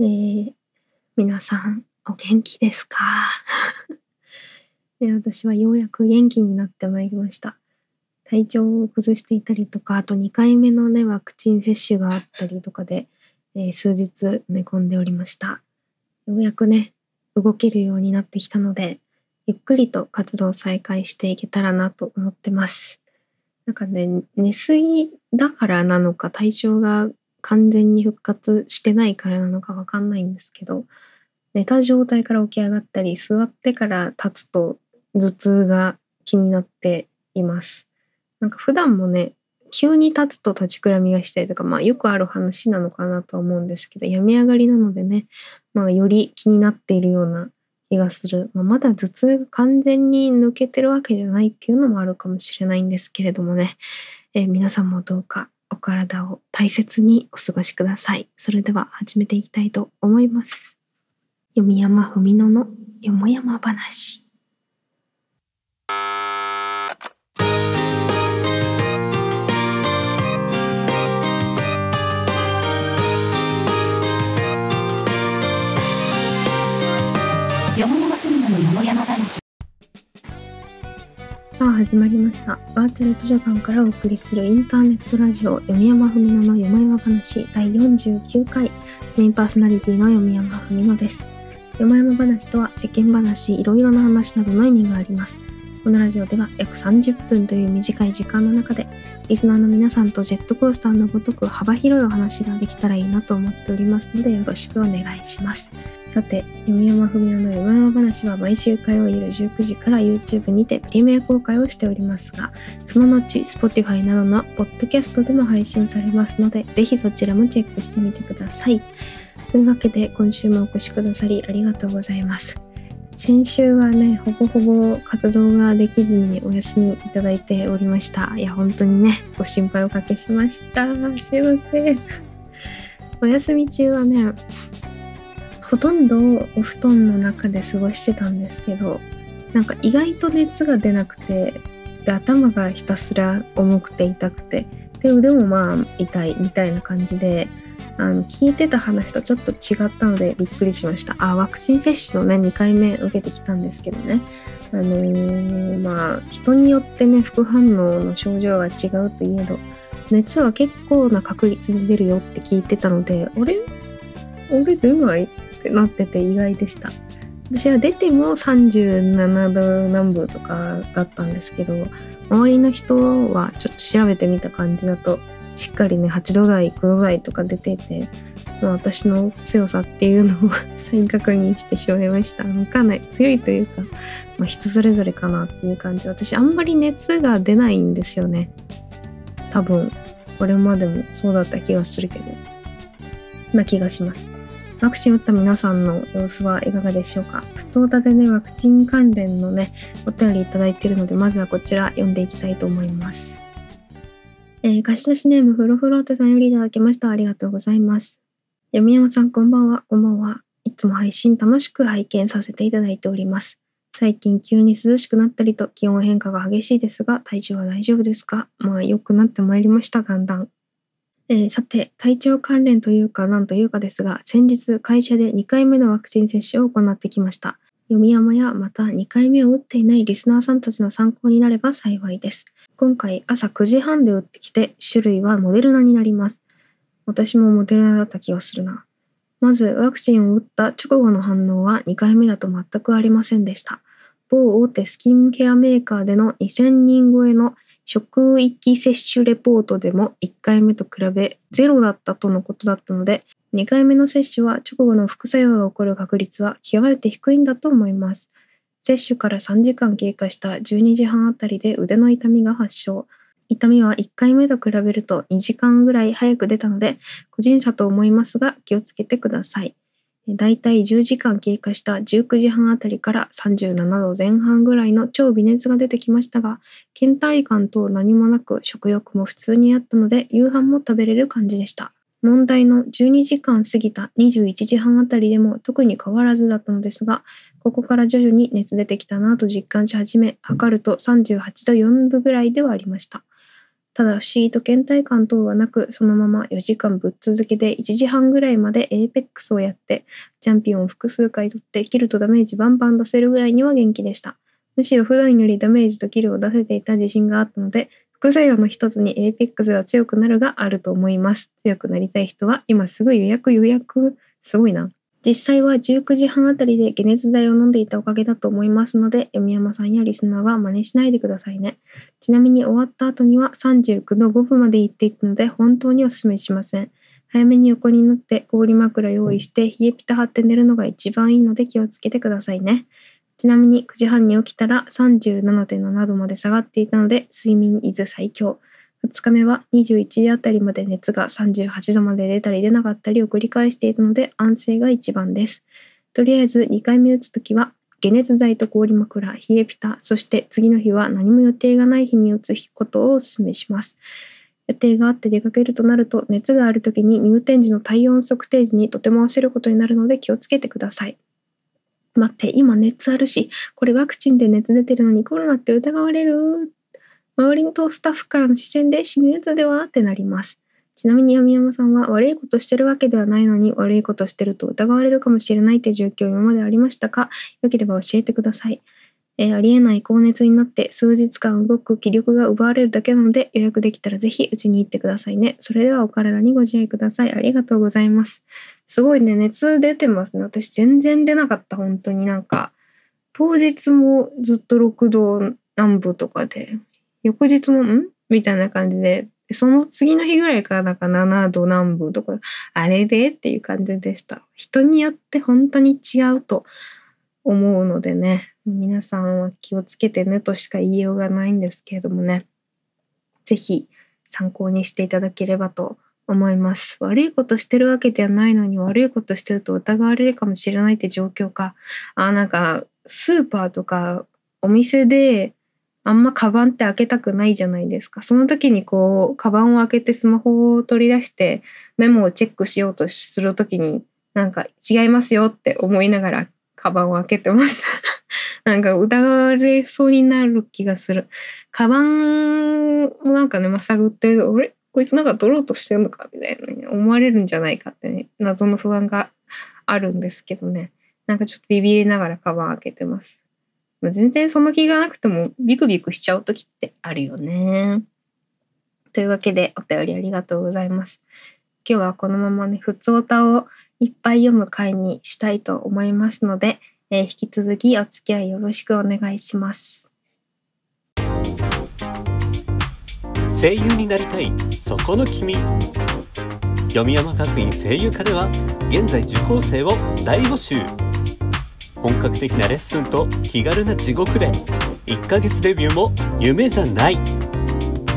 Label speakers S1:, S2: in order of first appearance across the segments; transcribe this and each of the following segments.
S1: えー、皆さんお元気ですか？で 私はようやく元気になってまいりました。体調を崩していたりとか、あと2回目のね、ワクチン接種があったりとかで、えー、数日寝込んでおりました。ようやくね、動けるようになってきたので、ゆっくりと活動再開していけたらなと思ってます。なんかね、寝すぎだからなのか、体調が完全に復活してないからなのかわかんないんですけど、寝た状態から起き上がったり、座ってから立つと頭痛が気になっています。なんか普段もね、急に立つと立ちくらみがしたりとか、まあよくある話なのかなとは思うんですけど、病み上がりなのでね、まあより気になっているような気がする。まあ、まだ頭痛が完全に抜けてるわけじゃないっていうのもあるかもしれないんですけれどもね、えー、皆さんもどうか体を大切にお過ごしください。それでは始めていきたいと思います。読山文野のよもやま話。さあ始まりました。バーチャル図書館からお送りするインターネットラジオ読山文乃のよもやま話第49回。メインパーソナリティの読山文乃です。読山話とは世間話いろいろな話などの意味があります。このラジオでは約30分という短い時間の中でリスナーの皆さんとジェットコースターのごとく幅広いお話ができたらいいなと思っておりますのでよろしくお願いしますさて、読山文乃の読山話は毎週火曜夜19時から YouTube にてプレミア公開をしておりますが、その後、Spotify などのポッドキャストでも配信されますので、ぜひそちらもチェックしてみてください。というわけで、今週もお越しくださりありがとうございます。先週はね、ほぼほぼ活動ができずにお休みいただいておりました。いや、本当にね、ご心配おかけしました。すいません。お休み中はね、ほとんどお布団の中で過ごしてたんですけどなんか意外と熱が出なくてで頭がひたすら重くて痛くてで腕もまあ痛いみたいな感じであの聞いてた話とちょっと違ったのでびっくりしました。あワクチン接種のね2回目受けてきたんですけどね。あのー、まあ人によってね副反応の症状が違うといえど熱は結構な確率で出るよって聞いてたのであれ？俺出ないってなってて意外でした。私は出ても37度南部とかだったんですけど、周りの人はちょっと調べてみた感じだと、しっかりね、8度台、9度台とか出てて、私の強さっていうのを 再確認してしまいました。わかない。強いというか、まあ、人それぞれかなっていう感じ。私、あんまり熱が出ないんですよね。多分、これまでもそうだった気がするけど、な気がします。ワクチン打った皆さんの様子はいかがでしょうか？普通だでね、ワクチン関連のね、お便りいただいているので、まずはこちら読んでいきたいと思います。えー、貸し出しネームフロフローテさんよりいただきました。ありがとうございます。読山さん、こんばんは。こんばんは。いつも配信楽しく拝見させていただいております。最近急に涼しくなったりと気温変化が激しいですが、体調は大丈夫ですか？まあ良くなってまいりました、だんだん。えー、さて、体調関連というか何というかですが、先日会社で2回目のワクチン接種を行ってきました。読み山やまた2回目を打っていないリスナーさんたちの参考になれば幸いです。今回朝9時半で打ってきて、種類はモデルナになります。私もモデルナだった気がするな。まず、ワクチンを打った直後の反応は2回目だと全くありませんでした。某大手スキンケアメーカーでの2000人超えの職域接種レポートでも1回目と比べゼロだったとのことだったので、2回目の接種は直後の副作用が起こる確率は極めて低いんだと思います。接種から3時間経過した12時半あたりで腕の痛みが発症。痛みは1回目と比べると2時間ぐらい早く出たので、個人差と思いますが気をつけてください。だいたい10時間経過した19時半あたりから37度前半ぐらいの超微熱が出てきましたが、倦怠感と何もなく食欲も普通にあったので夕飯も食べれる感じでした。問題の12時間過ぎた21時半あたりでも特に変わらずだったのですが、ここから徐々に熱出てきたなと実感し始め、測ると38度4分ぐらいではありました。ただ不思議と倦怠感等はなく、そのまま4時間ぶっ続けで1時半ぐらいまでエーペックスをやって、チャンピオンを複数回取ってキルとダメージバンバン出せるぐらいには元気でした。むしろ普段よりダメージとキルを出せていた自信があったので、副作用の一つにエーペックスが強くなるがあると思います。強くなりたい人は今すぐ予約予約。すごいな。実際は19時半あたりで解熱剤を飲んでいたおかげだと思いますので、読山さんやリスナーは真似しないでくださいね。ちなみに終わった後には39度5分まで行っていたので、本当にお勧めしません。早めに横になって氷枕用意して冷えピタ張って寝るのが一番いいので気をつけてくださいね。ちなみに9時半に起きたら37.7度まで下がっていたので、睡眠伊豆最強。2日目は21時あたりまで熱が38度まで出たり出なかったりを繰り返していたので安静が一番です。とりあえず2回目打つときは解熱剤と氷枕、冷えピタ、そして次の日は何も予定がない日に打つことをお勧めします。予定があって出かけるとなると熱があるときに入店時の体温測定時にとても焦ることになるので気をつけてください。待って、今熱あるし、これワクチンで熱出てるのにコロナって疑われる？周りのスタッフからの視線で死ぬやつでは？ってなります。ちなみに闇山さんは悪いことしてるわけではないのに悪いことしてると疑われるかもしれないって状況今までありましたか？よければ教えてください。えー、ありえない高熱になって数日間動く気力が奪われるだけなので予約できたらぜひうちに行ってくださいね。それではお体にご自愛ください。ありがとうございます。すごいね、熱出てますね。私全然出なかった、本当になんか。当日もずっと6度南部とかで翌日も、ん？みたいな感じで、その次の日ぐらいからなんか7度南部とか、あれでっていう感じでした。人によって本当に違うと思うのでね、皆さんは気をつけてねとしか言いようがないんですけれどもね、是非参考にしていただければと思います。思います悪いことしてるわけではないのに悪いことしてると疑われるかもしれないって状況か。あ、なんかスーパーとかお店であんまカバンって開けたくないじゃないですか。その時にこう、カバンを開けてスマホを取り出してメモをチェックしようとする時に、なんか違いますよって思いながらカバンを開けてます。なんか疑われそうになる気がする。カバンをなんかね、まさぐってると、俺、こいつなんか取ろうとしてるのかみたいな、ね、思われるんじゃないかってね、謎の不安があるんですけどね。なんかちょっとビビりながらカバン開けてます。ま全然その気がなくてもビクビクしちゃう時ってあるよね。というわけでお便りありがとうございます。今日はこのままね、ふつおたをいっぱい読む回にしたいと思いますので、えー、引き続きお付き合いよろしくお願いします。
S2: 声優になりたい。そこの君。読山学院声優科では現在受講生を大募集。本格的なレッスンと気軽な地獄で1ヶ月デビューも夢じゃない。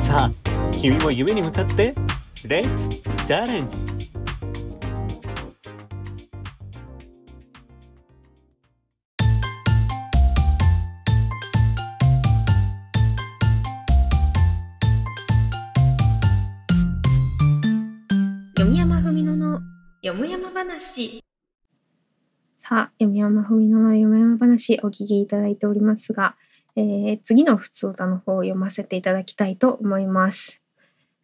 S2: さあ君も夢に向かってレッツチャレンジ。
S1: よもやま話さあ、読山文乃の読山話お聞きいただいておりますが、えー、次の普通歌の方を読ませていただきたいと思います。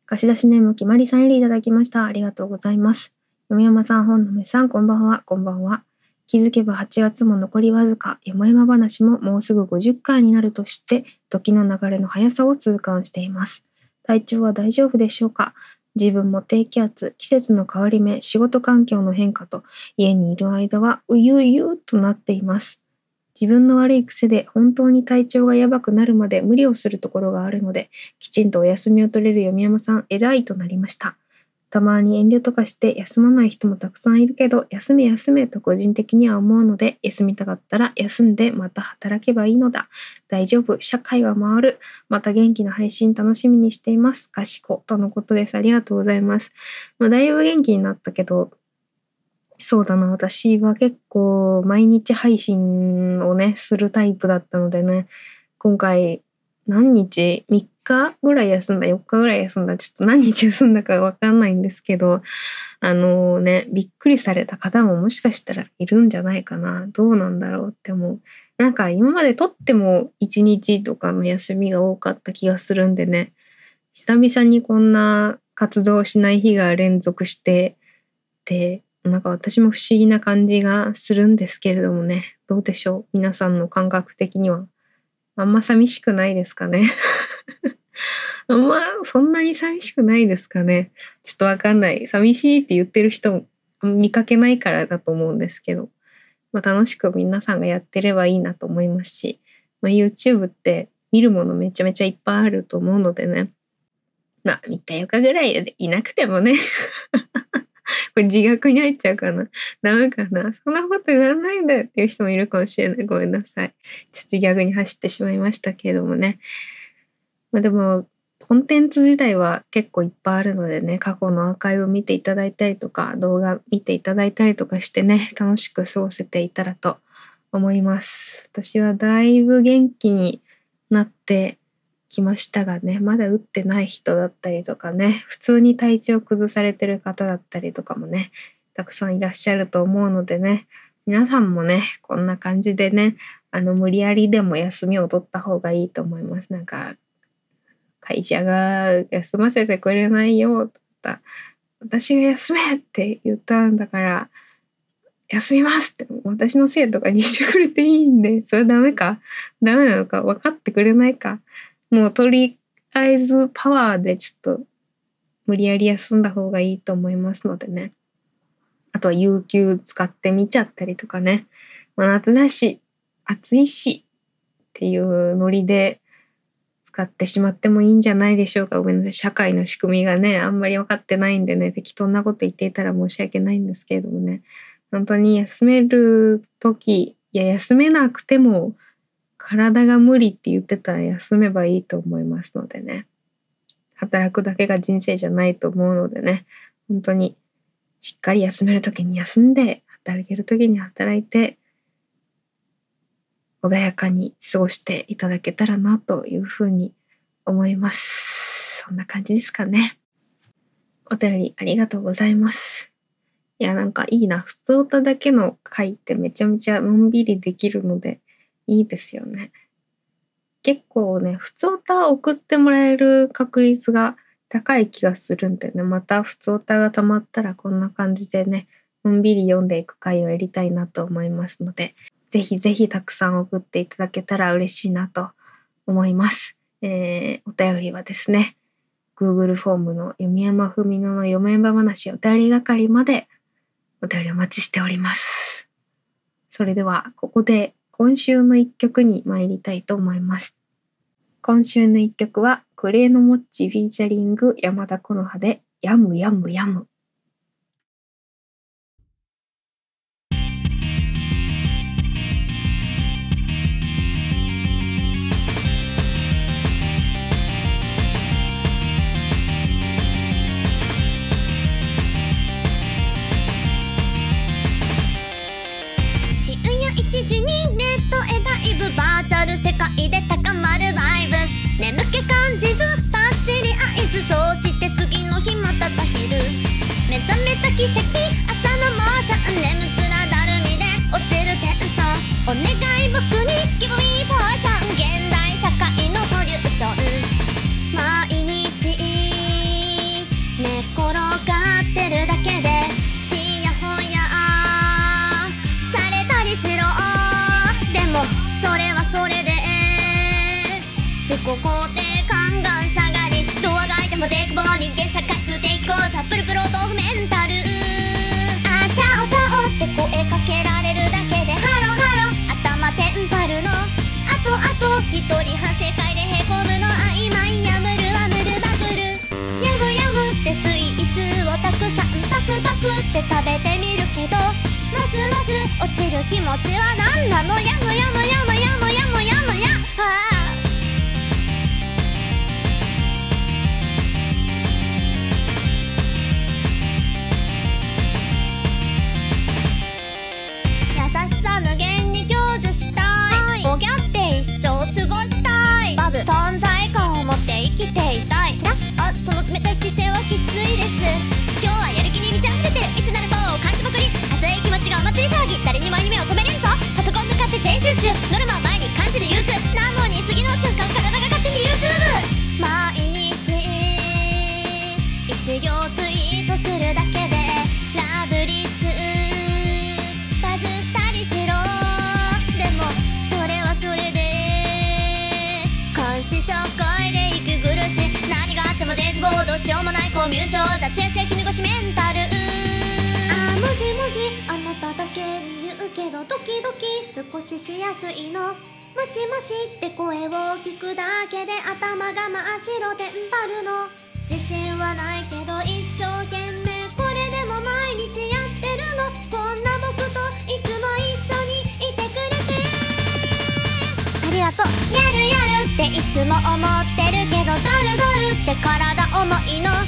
S1: 貸し出しネームきまりさんよりいただきました。ありがとうございます。読山さん、本のめさん、こんばんは、こんばんは。気づけば8月も残りわずか、山々話ももうすぐ50回になるとして、時の流れの速さを痛感しています。体調は大丈夫でしょうか？自分も低気圧、季節の変わり目、仕事環境の変化と家にいる間はうゆうゆうとなっています。自分の悪い癖で本当に体調がやばくなるまで無理をするところがあるので、きちんとお休みを取れる読山さん偉いとなりました。たまに遠慮とかして休まない人もたくさんいるけど、休め休めと個人的には思うので、休みたかったら休んでまた働けばいいのだ。大丈夫、社会は回る。また元気な配信楽しみにしています。かしこ、とのことです。ありがとうございます。まあ、だいぶ元気になったけど、そうだな、私は結構毎日配信をね、するタイプだったのでね、今回何日 ?3 日ぐらい休んだ、4日ぐらい休んだ、ちょっと何日休んだかわかんないんですけど、あのね、びっくりされた方ももしかしたらいるんじゃないかな。どうなんだろうって思う。なんか今までとっても1日とかの休みが多かった気がするんでね、久々にこんな活動しない日が連続してでなんか私も不思議な感じがするんですけれどもねどうでしょう皆さんの感覚的にはあんま寂しくないですかね あそんなに寂しくないですかね。ちょっとわかんない。寂しいって言ってる人見かけないからだと思うんですけど、まあ、楽しく皆さんがやってればいいなと思いますし、まあ、YouTube って見るものめちゃめちゃいっぱいあると思うのでね。まあ見たよかぐらいでいなくてもね。これ自虐に入っちゃうかな。ダメかな。そんなこと言わないんだよっていう人もいるかもしれない。ごめんなさい。ちょっと逆に走ってしまいましたけれどもね。まあ、でも、コンテンツ自体は結構いっぱいあるのでね、過去のアーカイブ見ていただいたりとか、動画見ていただいたりとかしてね、楽しく過ごせていたらと思います。私はだいぶ元気になってきましたがね、まだ打ってない人だったりとかね、普通に体調崩されてる方だったりとかもね、たくさんいらっしゃると思うのでね、皆さんもね、こんな感じでね、あの、無理やりでも休みを取った方がいいと思います。なんか、会社が休ませてくれないよ、とか、私が休めって言ったんだから、休みますって私のせいとかにしてくれていいんで、それダメかダメなのか分かってくれないかもうとりあえずパワーでちょっと無理やり休んだ方がいいと思いますのでね。あとは有給使ってみちゃったりとかね。まあ、夏だし、暑いしっていうノリで使ってしまってもいいんじゃないでしょうか。ごめんなさい。社会の仕組みがね、あんまり分かってないんでね、適当なこと言っていたら申し訳ないんですけれどもね。本当に休める時、いや、休めなくても体が無理って言ってたら休めばいいと思いますのでね。働くだけが人生じゃないと思うのでね、本当にしっかり休める時に休んで、働ける時に働いて、穏やかに過ごしていただけたらなというふうに思います。そんな感じですかね。お便りありがとうございます。いや、なんかいいな。普通歌だけの回ってめちゃめちゃのんびりできるので、いいですよね。結構ね、普通歌送ってもらえる確率が高い気がするんでね、また普通歌が溜まったらこんな感じでね、のんびり読んでいく回をやりたいなと思いますので、ぜひぜひたくさん送っていただけたら嬉しいなと思います。えー、お便りはですね、Google フォームの読山文乃の読めば話お便り係までお便りお待ちしております。それでは、ここで今週の一曲に参りたいと思います。今週の一曲は、クレーのモッチフィーチャリング山田コノハで、やむやむやむ。
S3: 奇跡落ちる気持ちは何なの？やむやむや思想超で息苦し何があっても絶望どうしようもないコミュ障だ。って責め越しメンタルあもじもじあなただけに言うけどドキドキ少ししやすいの。もしもしって声を聞くだけで頭が真っ白でんばるの。自信はないけど一生ありがとやるやるっていつも思ってるけどドルドルって体重いの。は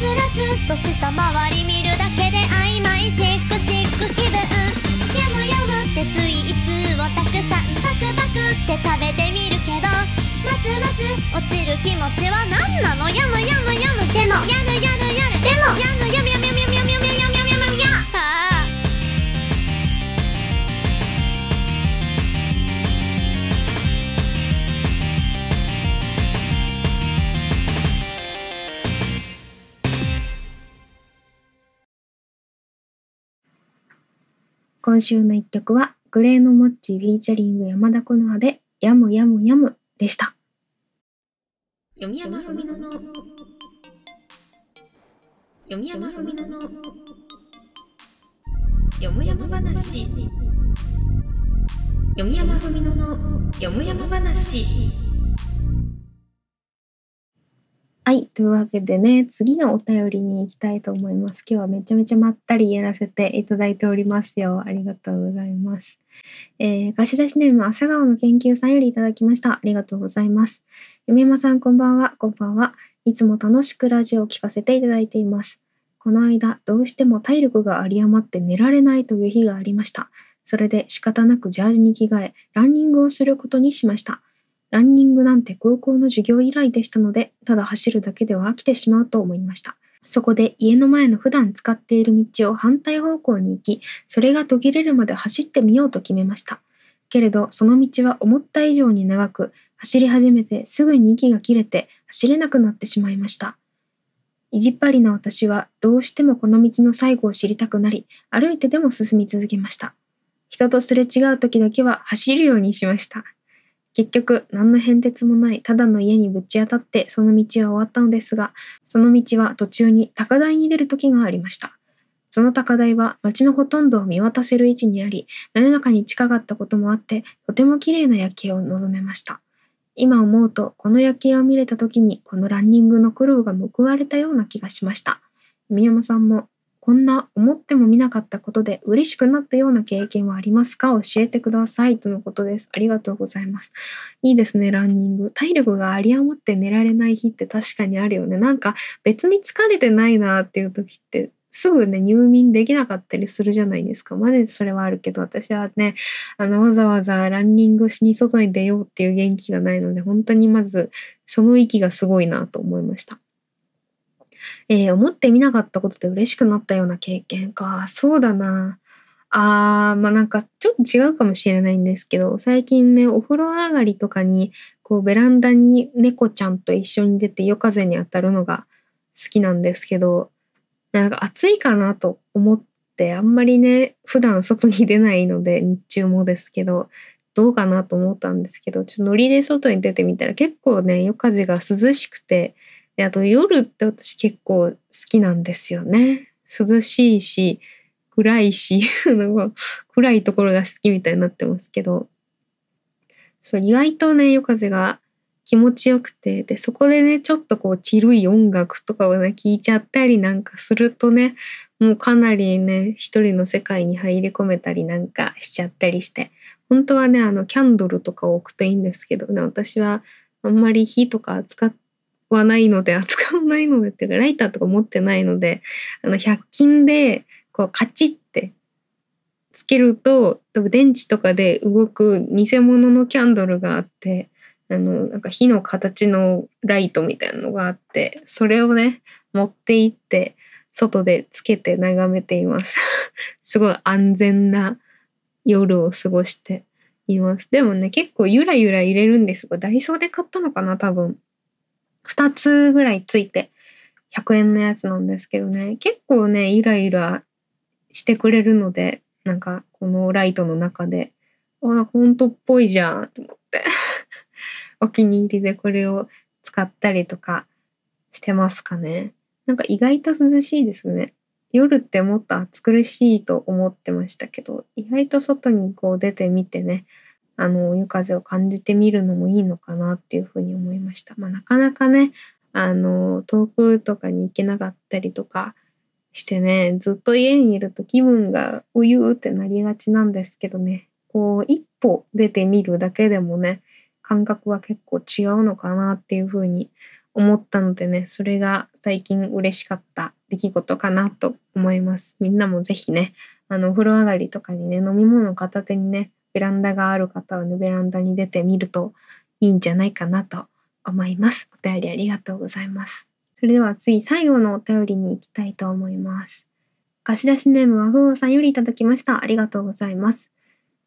S3: つらつと下回り見るだけで曖昧シックシック気分。やむやむってスイーツをたくさんパクパクって食べてみるけどますます落ちる気持ちは何なの？やむやむやむ。でもやるやるやるでもやむやむやむやむ。
S1: 今週の一曲は、グレーのモッチフィーチャリング山田コノアで、やむやむやむでした。
S4: 読み山ふみのの読み山ふみののよもやま話読み山ふみののよもやま話
S1: はい。というわけでね、次のお便りに行きたいと思います。今日はめちゃめちゃまったりやらせていただいておりますよ。ありがとうございます。えー、貸し出しネーム、朝顔の研究さんよりいただきました。ありがとうございます。読山さん、こんばんは。こんばんは。いつも楽しくラジオを聞かせていただいています。この間、どうしても体力が有り余って寝られないという日がありました。それで仕方なくジャージに着替え、ランニングをすることにしました。ランニングなんて高校の授業以来でしたので、ただ走るだけでは飽きてしまうと思いました。そこで家の前の普段使っている道を反対方向に行き、それが途切れるまで走ってみようと決めました。けれど、その道は思った以上に長く、走り始めてすぐに息が切れて走れなくなってしまいました。意地っ張りな私はどうしてもこの道の最後を知りたくなり、歩いてでも進み続けました。人とすれ違う時だけは走るようにしました。結局、何の変哲もないただの家にぶち当たってその道は終わったのですが、その道は途中に高台に出る時がありました。その高台は街のほとんどを見渡せる位置にあり、世の中に近かったこともあって、とても綺麗な夜景を望めました。今思うと、この夜景を見れた時に、このランニングの苦労が報われたような気がしました。宮山さんも、こんな思ってもみなかったことで嬉しくなったような経験はありますか？教えてください。とのことです。ありがとうございます。いいですね、ランニング。体力が有り余って寝られない日って確かにあるよね。なんか別に疲れてないなっていう時って、すぐね、入眠できなかったりするじゃないですか。までそれはあるけど、私はね、あの、わざわざランニングしに外に出ようっていう元気がないので、本当にまず、その息がすごいなと思いました。えー思ってみなかったことで嬉しくなったような経験か。そうだな。あー、まあなんかちょっと違うかもしれないんですけど、最近ね、お風呂上がりとかに、こうベランダに猫ちゃんと一緒に出て夜風に当たるのが好きなんですけど、なんか暑いかなと思って、あんまりね、普段外に出ないので、日中もですけど、どうかなと思ったんですけど、ちょっとノリで外に出てみたら結構ね、夜風が涼しくて、であと夜って私結構好きなんですよね。涼しいし、暗いし、暗いところが好きみたいになってますけど、そう意外とね、夜風が気持ちよくて、で、そこでね、ちょっとこう、チルい音楽とかをね、聴いちゃったりなんかするとね、もうかなりね、一人の世界に入り込めたりなんかしちゃったりして、本当はね、あの、キャンドルとかを置くといいんですけどね、私はあんまり火とか扱わないので、扱わないのでっていうか、ライターとか持ってないので、あの、100均で、こう、カチッてつけると、多分電池とかで動く偽物のキャンドルがあって、あの、なんか火の形のライトみたいなのがあって、それをね、持って行って、外でつけて眺めています。すごい安全な夜を過ごしています。でもね、結構ゆらゆら揺れるんですが、ダイソーで買ったのかな、多分。2つぐらいついて100円のやつなんですけどね、結構ね、ゆらゆらしてくれるので、なんかこのライトの中で、あ、本当っぽいじゃんと思って。お気に入りでこれを使ったりとかしてますかね。なんか意外と涼しいですね。夜ってもっと暑苦しいと思ってましたけど意外と外にこう出てみてねあの夜風を感じてみるのもいいのかなっていうふうに思いました。まあ、なかなかねあの遠くとかに行けなかったりとかしてねずっと家にいると気分がうゆうってなりがちなんですけどねこう一歩出てみるだけでもね感覚は結構違うのかなっていうふうに思ったのでねそれが最近嬉しかった出来事かなと思いますみんなもぜひねあのお風呂上がりとかにね飲み物片手にねベランダがある方はねベランダに出てみるといいんじゃないかなと思います。お便りありがとうございます。それでは次最後のお便りに行きたいと思います。貸し出しネームはふうさんよりいただきました。ありがとうございます。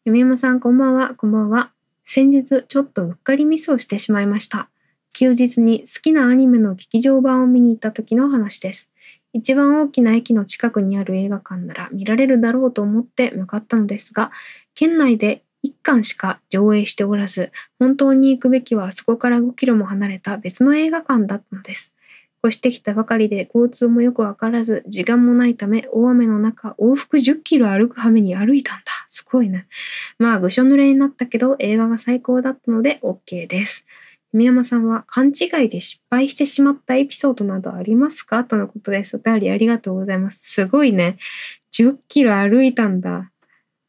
S1: ゆ山さんこんばんは。こんばんは。先日ちょっとうっかりミスをしてしまいました。休日に好きなアニメの劇場版を見に行った時の話です。一番大きな駅の近くにある映画館なら見られるだろうと思って向かったのですが県内で1巻しか上映しておらず本当に行くべきはそこから5キロも離れた別の映画館だったのです。越してきたばかりで交通もよくわからず時間もないため大雨の中往復10キロ歩く羽目に歩いたんだ。すごいねまあぐしょ濡れになったけど映画が最高だったので OK です。宮山さんは勘違いで失敗してしまったエピソードなどありますか？とのことです。お便りありがとうございます。すごいね。10キロ歩いたんだ。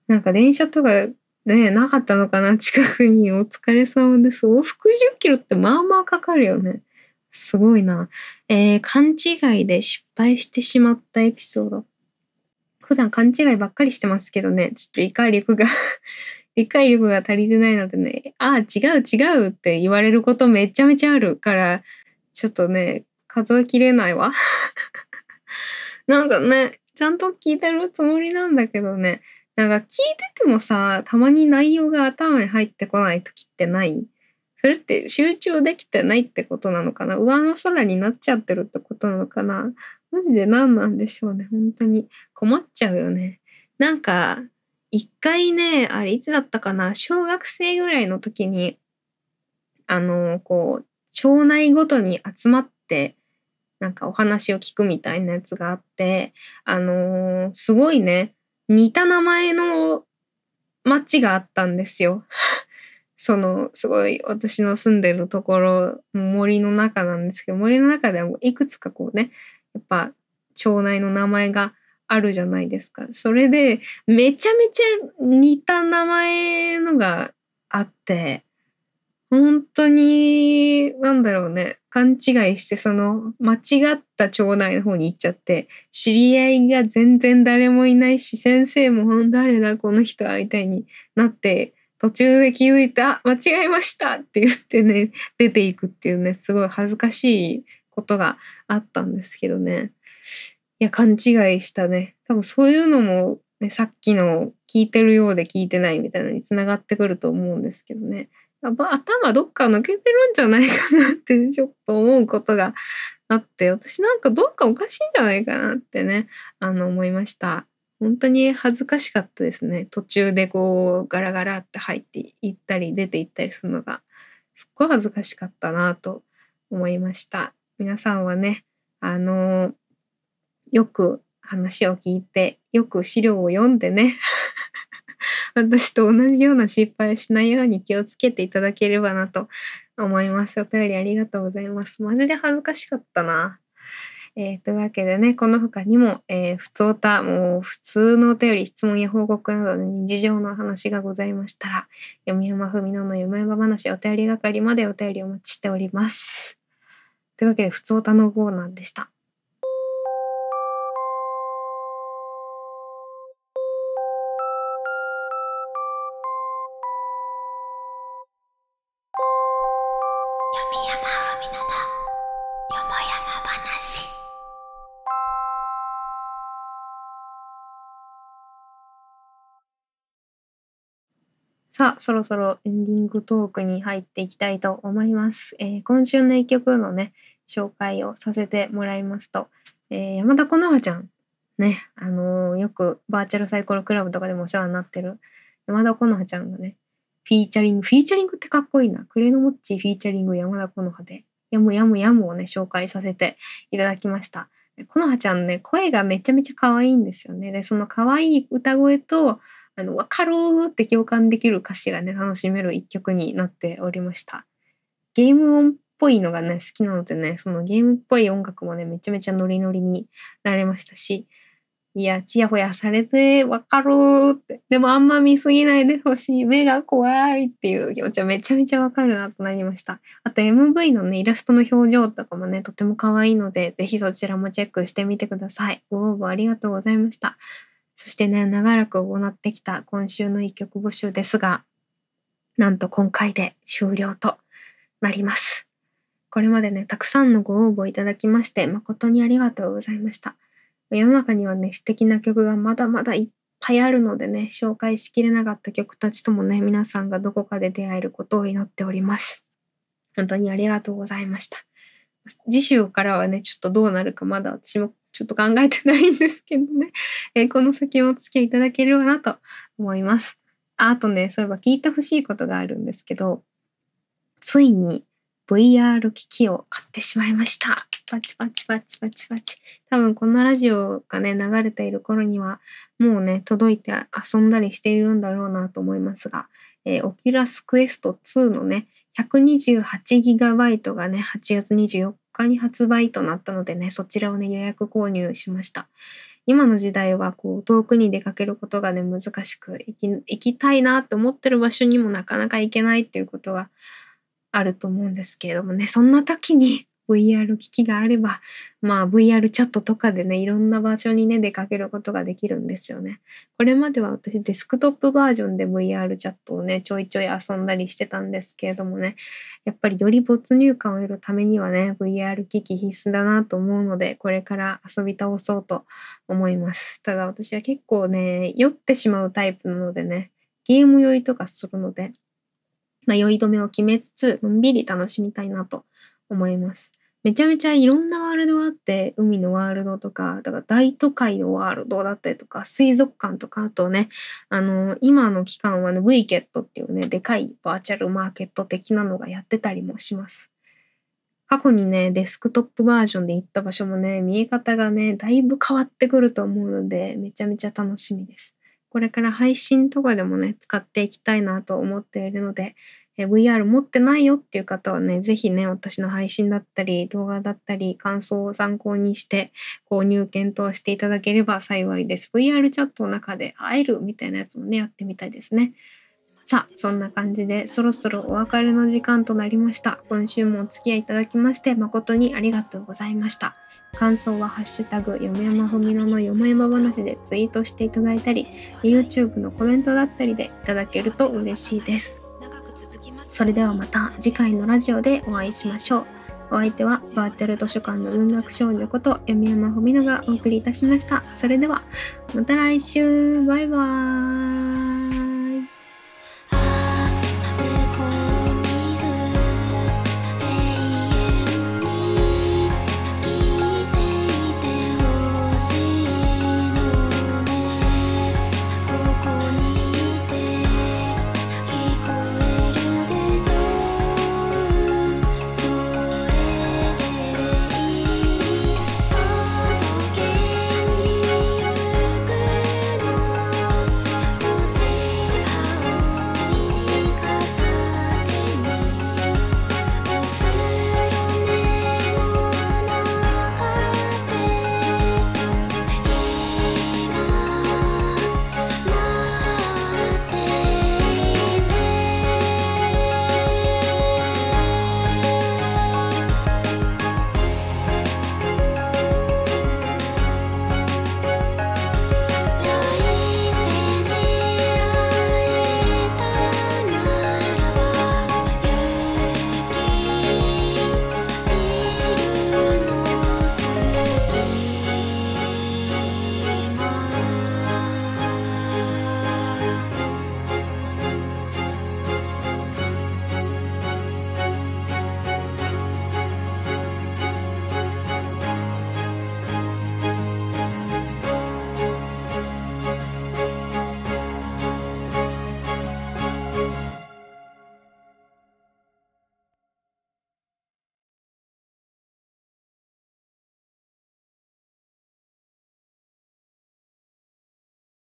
S1: なんか電車とかね、なかったのかな？近くにお疲れ様です。往復10キロってまあまあかかるよね。すごいな。えー、勘違いで失敗してしまったエピソード。普段勘違いばっかりしてますけどね、ちょっと理解力が理解力が足りてないのでね、ああ、違う違うって言われることめちゃめちゃあるから、ちょっとね、数えきれないわ。なんかね、ちゃんと聞いてるつもりなんだけどね、なんか聞いててもさ、たまに内容が頭に入ってこない時ってない？それって集中できてないってことなのかな？上の空になっちゃってるってことなのかな？マジで何なんでしょうね。本当に困っちゃうよね。なんか、一回ね、あれいつだったかな小学生ぐらいの時に、あの、こう、町内ごとに集まって、なんかお話を聞くみたいなやつがあって、あのすごいね、似た名前の町があったんですよ。そのすごい私の住んでるところ森の中なんですけど森の中ではいくつかこうねやっぱ町内の名前があるじゃないですか。それでめちゃめちゃ似た名前のがあって本当になんだろうね勘違いしてその間違った町内の方に行っちゃって知り合いが全然誰もいないし先生も「誰だこの人は」みたいになって途中で気づいて「あ間違えました」って言ってね出ていくっていうねすごい恥ずかしいことがあったんですけどねいや勘違いしたね。多分そういうのも、ね、さっきの聞いてるようで聞いてないみたいなのにつながってくると思うんですけどね。やっぱ頭どっか抜けてるんじゃないかなってちょっと思うことがあって私なんかどっかおかしいんじゃないかなってねあの思いました。本当に恥ずかしかったですね。途中でこうガラガラって入っていったり出ていったりするのが。すっごい恥ずかしかったなと思いました。皆さんはねあのよく話を聞いてよく資料を読んでね 私と同じような失敗をしないように気をつけていただければなと思いますお便りありがとうございますマジで恥ずかしかったなえーというわけでね、この他にも、えー、普通歌、もう普通のお便り、質問や報告などの日常の話がございましたら、読山文乃の夢山話お便り係までお便りお待ちしております。というわけで、普通歌のコーナーでした。
S3: 山文乃のよもやま話
S1: さあ、そろそろエンディングトークに入っていきたいと思います。えー今週の一曲のね、紹介をさせてもらいますと、えー山田好花ちゃん、ね、あのーよくバーチャルサイコロクラブとかでもお世話になってる山田好花ちゃんのね、フィーチャリング、フィーチャリングってかっこいいな。クレノモッチフィーチャリング山田好花で、やむやむやむをね、紹介させていただきました。このはちゃんね、声がめちゃめちゃ可愛いんですよね。で、その可愛い歌声と、あの、わかるーって共感できる歌詞がね、楽しめる一曲になっておりました。ゲーム音っぽいのがね、好きなのでね、そのゲームっぽい音楽もね、めちゃめちゃノリノリになれましたし、いや、ちやほやされてわかるーって。でもあんま見すぎないでほしい。目が怖いっていう気持ちはめちゃめちゃわかるなとなりました。あと MV のね、イラストの表情とかもね、とても可愛いので、ぜひそちらもチェックしてみてください。ご応募ありがとうございました。そしてね、長らく行ってきた今週の一曲募集ですが、なんと今回で終了となります。これまでね、たくさんのご応募いただきまして、誠にありがとうございました。世の中にはね、素敵な曲がまだまだいっぱいあるのでね、紹介しきれなかった曲たちともね、皆さんがどこかで出会えることを祈っております。本当にありがとうございました。次週からはね、ちょっとどうなるかまだ私もちょっと考えてないんですけどね、えーこの先もお付き合いいただければなと思います。あとね、そういえば聞いてほしいことがあるんですけど、ついに VR 機器を買ってしまいました。パチパチパチパチパチ。多分このラジオがね、流れている頃には、もうね、届いて遊んだりしているんだろうなと思いますが、えー、オキュラスクエスト2のね、128GB がね、8月24日に発売となったのでね、そちらをね、予約購入しました。今の時代はこう遠くに出かけることがね難しく行き行きたいなと思ってる場所にもなかなか行けないっていうことがあると思うんですけれどもねそんな時に VR 機器があればまあ VR チャットとかでねいろんな場所にね出かけることができるんですよね。これまでは私デスクトップバージョンで VR チャットをねちょいちょい遊んだりしてたんですけれどもねやっぱりより没入感を得るためにはね VR 機器必須だなと思うのでこれから遊び倒そうと思います。ただ私は結構ね酔ってしまうタイプなのでねゲーム酔いとかするので、まあ、酔い止めを決めつつのんびり楽しみたいなと思います。めちゃめちゃいろんなワールドがあって海のワールドとかだから大都会のワールドだったりとか水族館とかあとねあの今の期間はね V ケットっていうねでかいバーチャルマーケット的なのがやってたりもします。過去にねデスクトップバージョンで行った場所もね見え方がねだいぶ変わってくると思うのでめちゃめちゃ楽しみです。これから配信とかでもね使っていきたいなと思っているのでえ VR 持ってないよっていう方はね、ぜひね、私の配信だったり、動画だったり、感想を参考にして、購入検討していただければ幸いです。VR チャットの中で会えるみたいなやつもね、やってみたいですね。さあ、そんな感じで、そろそろお別れの時間となりました。今週もお付き合いいただきまして、誠にありがとうございました。感想はハッシュタグ、よもやまふみののよもやま話でツイートしていただいたり、YouTube のコメントだったりでいただけると嬉しいです。それではまた次回のラジオでお会いしましょう。お相手はバーチャル図書館の文学少女こと読山文乃がお送りいたしました。それではまた来週バイバーイ